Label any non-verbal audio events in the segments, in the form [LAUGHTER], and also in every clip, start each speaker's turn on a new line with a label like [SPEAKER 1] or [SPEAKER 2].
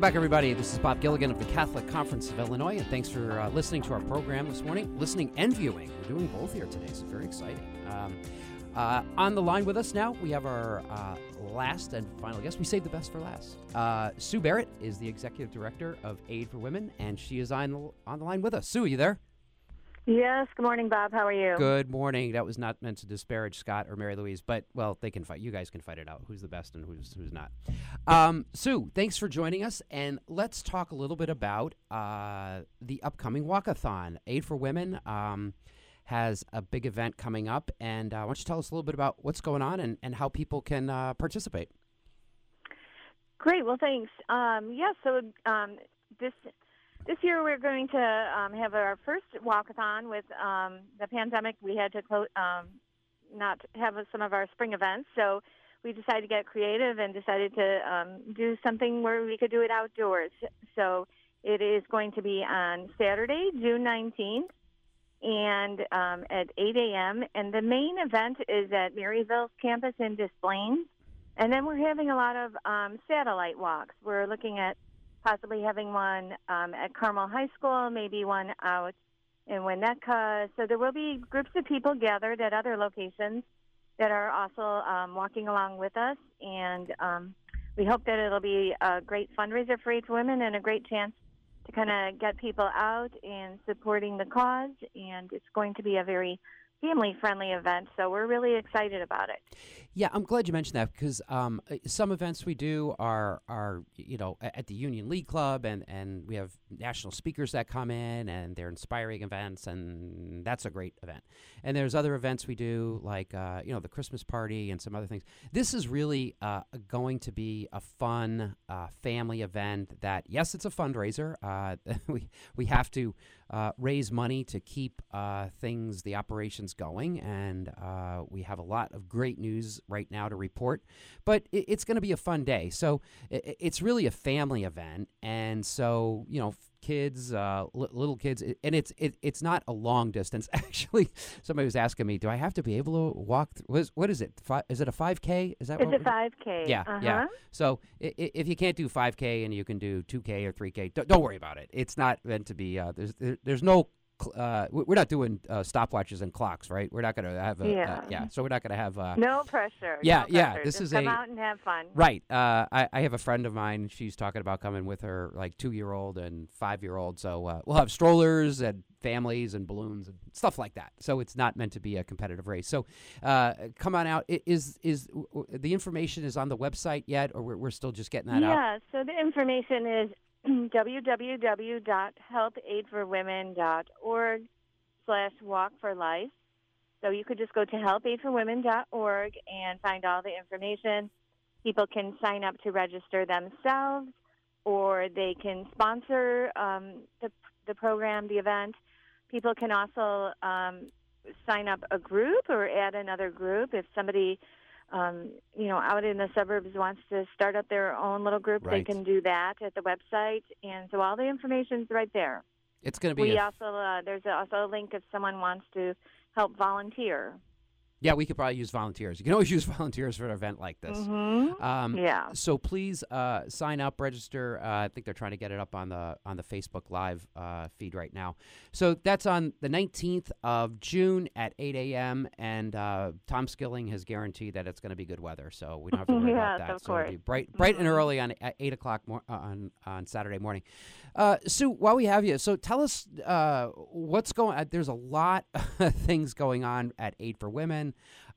[SPEAKER 1] Welcome back, everybody. This is Bob Gilligan of the Catholic Conference of Illinois, and thanks for uh, listening to our program this morning. Listening and viewing. We're doing both here today, so very exciting. Um, uh, on the line with us now, we have our uh, last and final guest. We saved the best for last. Uh, Sue Barrett is the executive director of Aid for Women, and she is on on the line with us. Sue, are you there?
[SPEAKER 2] Yes. Good morning, Bob. How are you?
[SPEAKER 1] Good morning. That was not meant to disparage Scott or Mary Louise, but well, they can fight. You guys can fight it out. Who's the best and who's who's not? Um, Sue, thanks for joining us, and let's talk a little bit about uh, the upcoming walkathon. Aid for Women um, has a big event coming up, and uh, why don't you tell us a little bit about what's going on and, and how people can uh, participate?
[SPEAKER 2] Great. Well, thanks. Um, yeah. So um, this this year we're going to um, have our first walkathon. With um, the pandemic, we had to um, not have some of our spring events, so we decided to get creative and decided to um, do something where we could do it outdoors. So it is going to be on Saturday, June 19th, and um, at 8 a.m. And the main event is at Maryville's campus in Des Plaines. And then we're having a lot of um, satellite walks. We're looking at possibly having one um, at Carmel High School, maybe one out in Winnetka. So there will be groups of people gathered at other locations that are also um, walking along with us, and um, we hope that it'll be a great fundraiser for for Women and a great chance to kind of get people out and supporting the cause. And it's going to be a very family friendly event. So we're really excited about it.
[SPEAKER 1] Yeah, I'm glad you mentioned that because um, uh, some events we do are are you know at the Union League Club, and and we have national speakers that come in, and they're inspiring events, and that's a great event. And there's other events we do like uh, you know the Christmas party and some other things. This is really uh, going to be a fun uh, family event. That yes, it's a fundraiser. Uh, [LAUGHS] we we have to uh, raise money to keep things the operations going, and we have a lot of great news right now to report, but it, it's going to be a fun day. So it, it's really a family event, and so you know kids, uh, l- little kids, and it's it, it's not a long distance. [LAUGHS] Actually, somebody was asking me, do I have to be able to walk? Th- what, is, what is it? Fi- is it a five k? Is that what
[SPEAKER 2] it's a five k?
[SPEAKER 1] Yeah,
[SPEAKER 2] uh-huh.
[SPEAKER 1] yeah. So I- if you can't do five k and you can do two k or three k, don't, don't worry about it. It's not meant to be. Uh, there's there, there's no uh, we're not doing uh, stopwatches and clocks, right? We're not going to have a
[SPEAKER 2] yeah.
[SPEAKER 1] Uh, yeah. So we're not going to have uh,
[SPEAKER 2] no pressure.
[SPEAKER 1] Yeah,
[SPEAKER 2] no
[SPEAKER 1] yeah.
[SPEAKER 2] Pressure.
[SPEAKER 1] This
[SPEAKER 2] Just
[SPEAKER 1] is
[SPEAKER 2] come
[SPEAKER 1] a
[SPEAKER 2] out and have fun.
[SPEAKER 1] right. Uh, I, I have a friend of mine. She's talking about coming with her like two year old and five year old. So uh, we'll have strollers and families and balloons and stuff like that. So it's not meant to be a competitive race. So uh, come on out. Is is the information is on the website yet, or we're, we're still just getting that
[SPEAKER 2] yeah,
[SPEAKER 1] out?
[SPEAKER 2] Yeah. So the information is [CLEARS THROAT] www.helpaidforwomen.org slash walk for life. So you could just go to helpaidforwomen.org and find all the information. People can sign up to register themselves, or they can sponsor um, the, the program, the event. People can also um, sign up a group or add another group if somebody um, you know, out in the suburbs wants to start up their own little group,
[SPEAKER 1] right.
[SPEAKER 2] they can do that at the website. And so all the information's right there.
[SPEAKER 1] It's going to be.
[SPEAKER 2] We
[SPEAKER 1] a,
[SPEAKER 2] also uh, there's also a link if someone wants to help volunteer.
[SPEAKER 1] Yeah, we could probably use volunteers. You can always [LAUGHS] use volunteers for an event like this.
[SPEAKER 2] Mm-hmm.
[SPEAKER 1] Um,
[SPEAKER 2] yeah.
[SPEAKER 1] So please uh, sign up, register. Uh, I think they're trying to get it up on the on the Facebook Live uh, feed right now. So that's on the 19th of June at 8 a.m. And uh, Tom Skilling has guaranteed that it's going to be good weather, so we don't have to worry [LAUGHS]
[SPEAKER 2] yes,
[SPEAKER 1] about that.
[SPEAKER 2] Of
[SPEAKER 1] so
[SPEAKER 2] course.
[SPEAKER 1] it'll be bright, bright
[SPEAKER 2] mm-hmm.
[SPEAKER 1] and early on at 8 o'clock mor- uh, on on Saturday morning. Uh, Sue, while we have you, so tell us uh, what's going. there's a lot [LAUGHS] of things going on at Aid for Women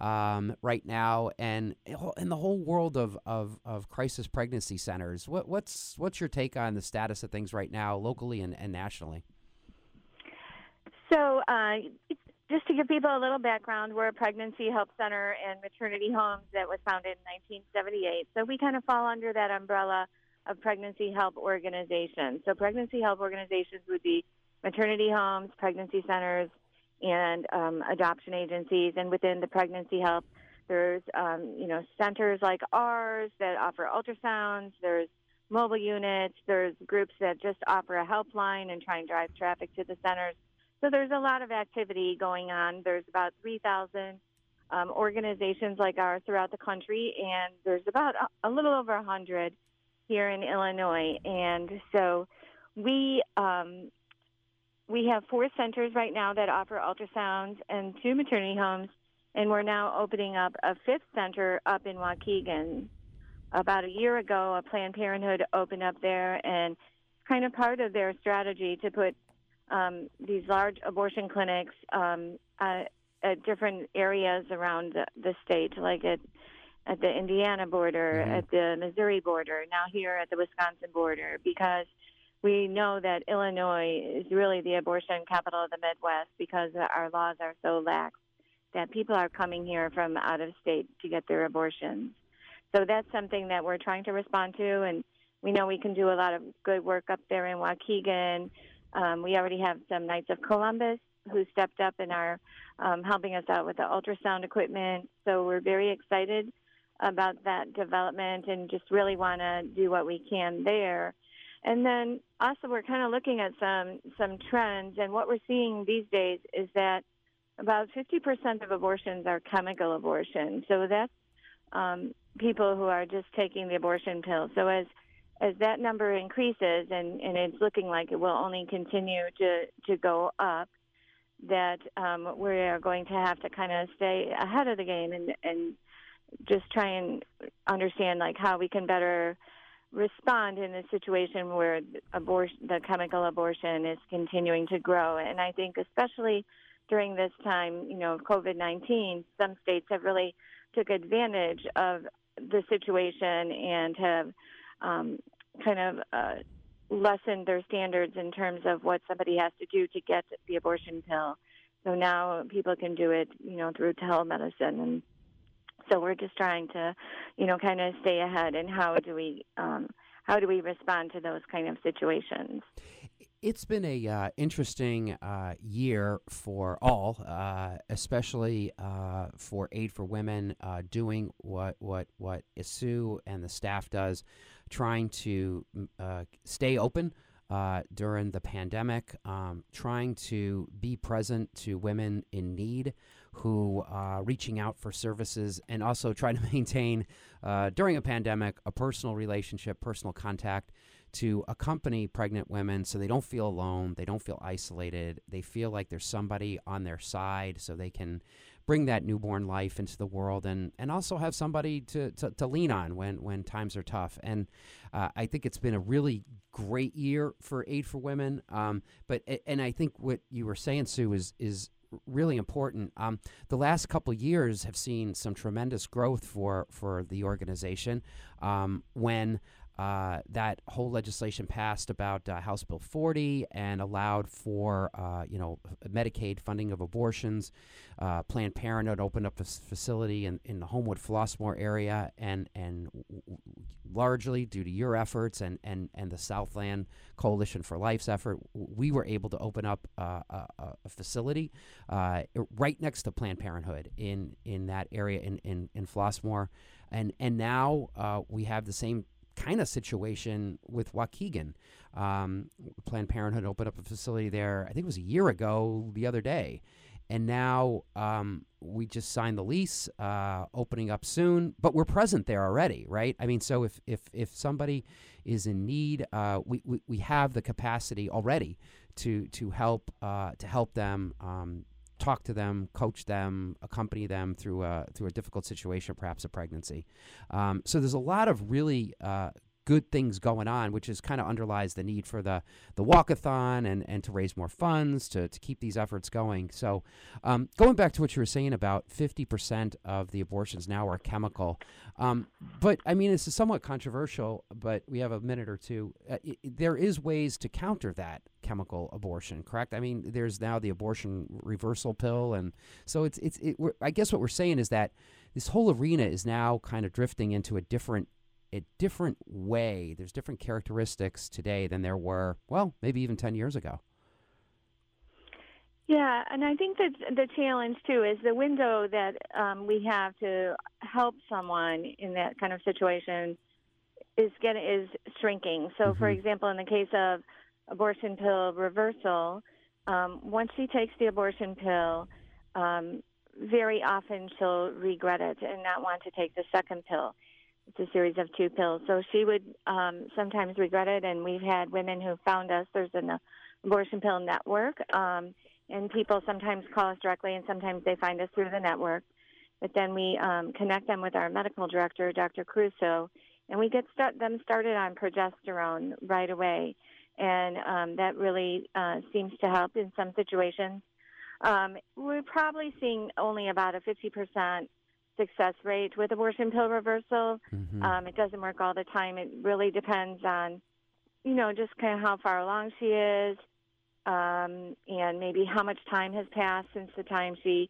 [SPEAKER 1] um, right now, and in the whole world of, of, of crisis pregnancy centers. What, what's what's your take on the status of things right now, locally and, and nationally?
[SPEAKER 2] So, uh, just to give people a little background, we're a pregnancy help center and maternity homes that was founded in 1978. So we kind of fall under that umbrella of pregnancy help organizations. So pregnancy help organizations would be maternity homes, pregnancy centers, and um, adoption agencies. And within the pregnancy help, there's um, you know centers like ours that offer ultrasounds. There's mobile units. There's groups that just offer a helpline and try and drive traffic to the centers. So there's a lot of activity going on. There's about 3,000 um, organizations like ours throughout the country, and there's about a, a little over 100 here in Illinois, and so we um, we have four centers right now that offer ultrasounds and two maternity homes, and we're now opening up a fifth center up in Waukegan. About a year ago, a Planned Parenthood opened up there, and it's kind of part of their strategy to put um, these large abortion clinics um, uh, at different areas around the, the state, like at at the Indiana border,
[SPEAKER 1] Mhm.
[SPEAKER 2] at the Missouri border, now here at the Wisconsin border, because we know that Illinois is really the abortion capital of the Midwest because our laws are so lax that people are coming here from out of state to get their abortions. So that's something that we're trying to respond to, and we know we can do a lot of good work up there in Waukegan. Um, we already have some Knights of Columbus who stepped up and are um, helping us out with the ultrasound equipment. So we're very excited about that development and just really want to do what we can there. And then also we're kind of looking at some some trends and what we're seeing these days is that about 50% of abortions are chemical abortion. So that's um, people who are just taking the abortion pill. So as as that number increases and, and it's looking like it will only continue to, to go up, that um, we are going to have to kind of stay ahead of the game and, and just try and understand like how we can better respond in a situation where abortion, the chemical abortion is continuing to grow. And I think especially during this time, you know, of COVID-19, some states have really took advantage of the situation and have um, kind of uh, lessened their standards in terms of what somebody has to do to get the abortion pill. So now people can do it, you know, through telemedicine and so we're just trying to, you know, kind of stay ahead and how do we um, how do we respond to those kind of situations?
[SPEAKER 1] It's been a uh, interesting uh, year for all, uh, especially uh, for Aid for Women, uh, doing what what what Sue and the staff does, trying to uh, stay open during the pandemic, um, trying to be present to women in need who are reaching out for services and also trying to [LAUGHS] maintain uh, during a pandemic a personal relationship, personal contact to accompany pregnant women so they don't feel alone, they don't feel isolated, they feel like there's somebody on their side so they can bring that newborn life into the world and, and also have somebody to, to, to lean on when, when times are tough. And uh, I think it's been a really great year for Aid for Women. Um, but and I think what you were saying, Sue, is is really important. Um, the last couple years have seen some tremendous growth for for the organization. Um, when uh, that whole legislation passed about uh, House Bill 40 and allowed for uh, you know Medicaid funding of abortions. Uh, Planned Parenthood opened up a facility in, in the Homewood Flossmoor area, and and w- largely due to your efforts and, and, and the Southland Coalition for Life's effort, we were able to open up uh, a, a, facility uh, right next to Planned Parenthood in in that area in in, in Flossmoor, and and now we have the same kind of situation with Waukegan. Um, Planned Parenthood opened up a facility there. I think it was a year ago the other day, and now um, we just signed the lease, uh, opening up soon. But we're present there already, right? I mean, so if if if somebody is in need, uh, we, we we have the capacity already to to help uh, to help them. Um, talk to them, coach them, accompany them through a through a difficult situation, perhaps a pregnancy. Um, so there's a lot of really uh, good things going on, which is kind of underlies the need for the the walkathon and and to raise more funds to to keep these efforts going. So, um, going back to what you were saying about 50% of the abortions now are chemical, um, but I mean it's somewhat controversial. But we have a minute or two. Uh, it, there is ways to counter that chemical abortion, correct? I mean, there's now the abortion reversal pill, and so it's it's. It, I guess what we're saying is that this whole arena is now kind of drifting into a different a different way. There's different characteristics today than there were, well, maybe even 10 years ago.
[SPEAKER 2] Yeah, and I think that the challenge too is the window that um, we have to help someone in that kind of situation is getting is shrinking. So, mm-hmm. for example, in the case of abortion pill reversal, um, once she takes the abortion pill, um, very often she'll regret it and not want to take the second pill it's a series of two pills. So she would um, sometimes regret it, and we've had women who found us. There's an abortion pill network, um, and people sometimes call us directly, and sometimes they find us through the network. But then we um, connect them with our medical director, Dr. Crusoe, and we get them started on progesterone right away. And um, that really uh, seems to help in some situations. Um, we're probably seeing only about a 50% success rate with abortion pill reversal.
[SPEAKER 1] Mm-hmm.
[SPEAKER 2] Um, it doesn't work all the time. It really depends on, you know, just kind of how far along she is, um, and maybe how much time has passed since the time she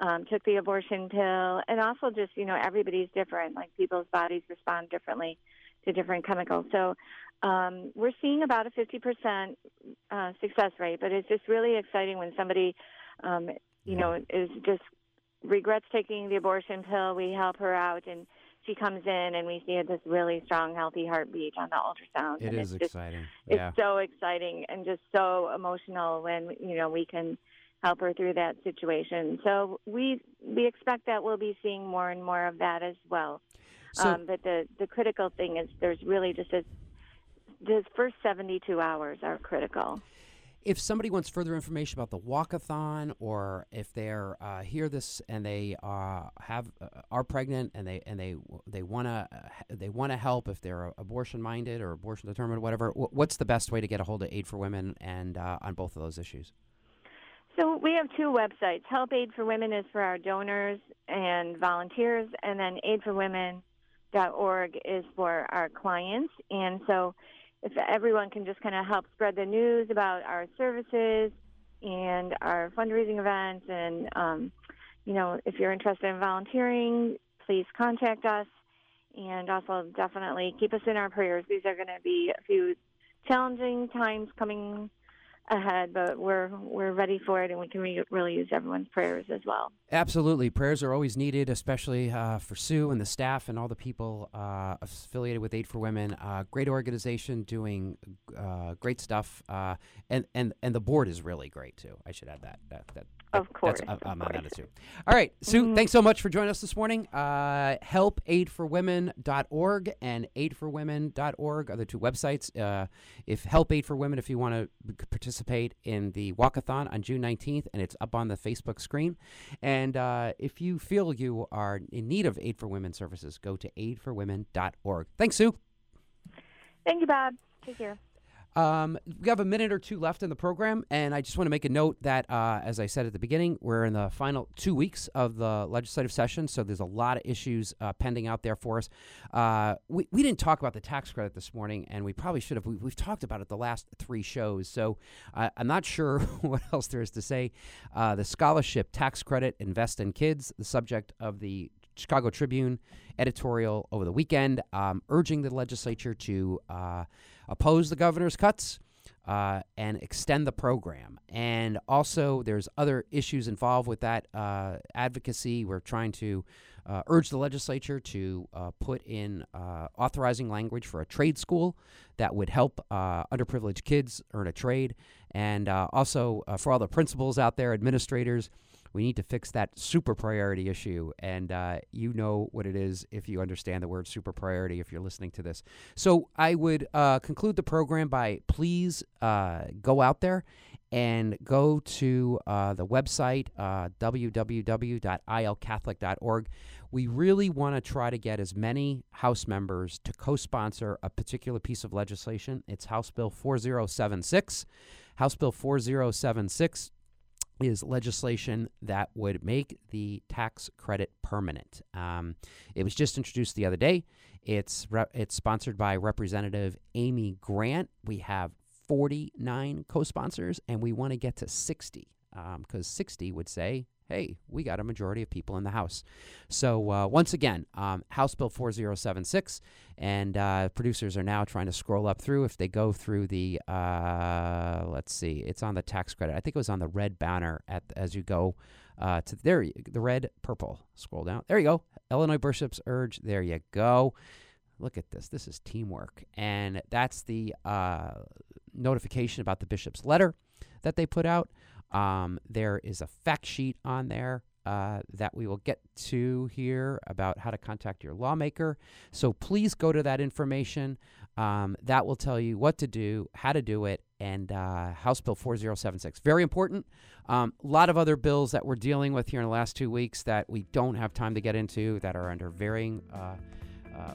[SPEAKER 2] um, took the abortion pill, and also just, you know, everybody's different. Like people's bodies respond differently to different chemicals. So um, we're seeing about a 50% uh, success rate, but it's just really exciting when somebody, um, you know, is just regrets taking the abortion pill. We help her out, and she comes in, and we see this really strong, healthy heartbeat on the ultrasound.
[SPEAKER 1] It is
[SPEAKER 2] it's just,
[SPEAKER 1] exciting.
[SPEAKER 2] It's so exciting and just so emotional when you know we can help her through that situation. So we we expect that we'll be seeing more and more of that as well.
[SPEAKER 1] So,
[SPEAKER 2] um, but the the critical thing is there's really just a the first 72 hours are critical.
[SPEAKER 1] If somebody wants further information about the walkathon, or if they're uh, hear this and they uh, have uh, are pregnant and they and they they want to they want to help if they're abortion minded or abortion determined, whatever. wh- What's the best way to get a hold of Aid for Women and uh, on both of those issues?
[SPEAKER 2] So we have two websites. Help Aid for Women is for our donors and volunteers, and then aidforwomen.org is for our clients. And so if everyone can just kind of help spread the news about our services and our fundraising events, and um, you know, if you're interested in volunteering, please contact us. And also, definitely keep us in our prayers. These are going to be a few challenging times coming ahead, but we're we're ready for it, and we can re- really use everyone's prayers as well.
[SPEAKER 1] Absolutely. Prayers are always needed, especially uh, for Sue and the staff and all the people uh, affiliated with Aid for Women. Uh, great organization doing uh, great stuff. Uh, and, and, and the board is really great, too. I should add that. that, that
[SPEAKER 2] Of course,
[SPEAKER 1] I'm,
[SPEAKER 2] of
[SPEAKER 1] I'm on that, too. All right. Sue,
[SPEAKER 2] Mhm.
[SPEAKER 1] thanks so much for joining us this morning. Uh, helpaidforwomen.org and aidforwomen.org are the two websites. Uh, if Help Aid for Women, if you want to participate in the walkathon on June 19th, and it's up on the Facebook screen. And uh, if you feel you are in need of Aid for Women services, go to aidforwomen.org. Thanks, Sue.
[SPEAKER 2] Thank you, Bob. Take care.
[SPEAKER 1] Um, we have a minute or two left in the program, and I just want to make a note that, uh, as I said at the beginning, we're in the final two weeks of the legislative session, so there's a lot of issues uh, pending out there for us. Uh, we, we didn't talk about the tax credit this morning, and we probably should have. We, we've talked about it the last three shows, so I'm not sure [LAUGHS] what else there is to say. Uh, the scholarship tax credit, invest in kids, the subject of the Chicago Tribune editorial over the weekend, um, urging the legislature to uh, oppose the governor's cuts uh, and extend the program. And also, there's other issues involved with that uh, advocacy. We're trying to uh, urge the legislature to uh, put in uh, authorizing language for a trade school that would help uh, underprivileged kids earn a trade. And also, for all the principals out there, administrators, we need to fix that super priority issue. And uh, you know what it is if you understand the word super priority if you're listening to this. So I would uh, conclude the program by please uh, go out there and go to uh, the website uh, www.ilcatholic.org. We really want to try to get as many House members to co sponsor a particular piece of legislation. It's House Bill 4076. House Bill 4076 is legislation that would make the tax credit permanent. Um, it was just introduced the other day. It's re- it's sponsored by Representative Amy Grant. We have 49 co-sponsors, and we want to get to 60 because 60 would say, "Hey, we got a majority of people in the House." So uh, once again, um, House Bill 4076, and uh, producers are now trying to scroll up through. If they go through the, uh, let's see, it's on the tax credit. I think it was on the red banner at as you go uh, to there. The red, purple. Scroll down. There you go. Illinois Bishops Urge. There you go. Look at this. This is teamwork, and that's the uh, notification about the bishop's letter that they put out. Um, there is a fact sheet on there uh, that we will get to here about how to contact your lawmaker. So please go to that information. Um, that will tell you what to do, how to do it, and uh, House Bill 4076. Very important. A um, lot of other bills that we're dealing with here in the last two weeks that we don't have time to get into that are under varying uh, uh,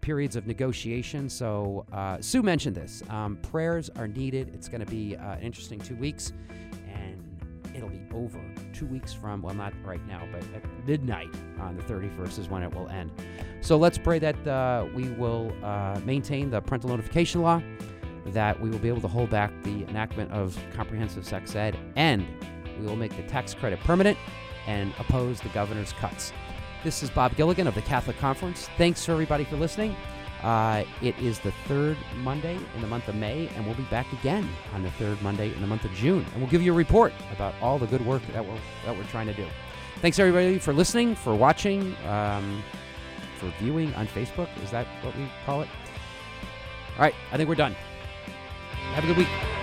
[SPEAKER 1] periods of negotiation. So, uh, Sue mentioned this. Um, prayers are needed. It's going to be uh, an interesting two weeks, and it'll be over two weeks from, well, not right now, but at midnight on the 31st is when it will end. So, let's pray that uh, we will uh, maintain the parental notification law, that we will be able to hold back the enactment of comprehensive sex ed, and we will make the tax credit permanent and oppose the governor's cuts. This is Bob Gilligan of the Catholic Conference. Thanks everybody for listening. Uh, it is the third Monday in the month of May, and we'll be back again on the third Monday in the month of June, and we'll give you a report about all the good work that we're that we're trying to do. Thanks everybody for listening, for watching, um, for viewing on Facebook. Is that what we call it? All right, I think we're done. Have a good week.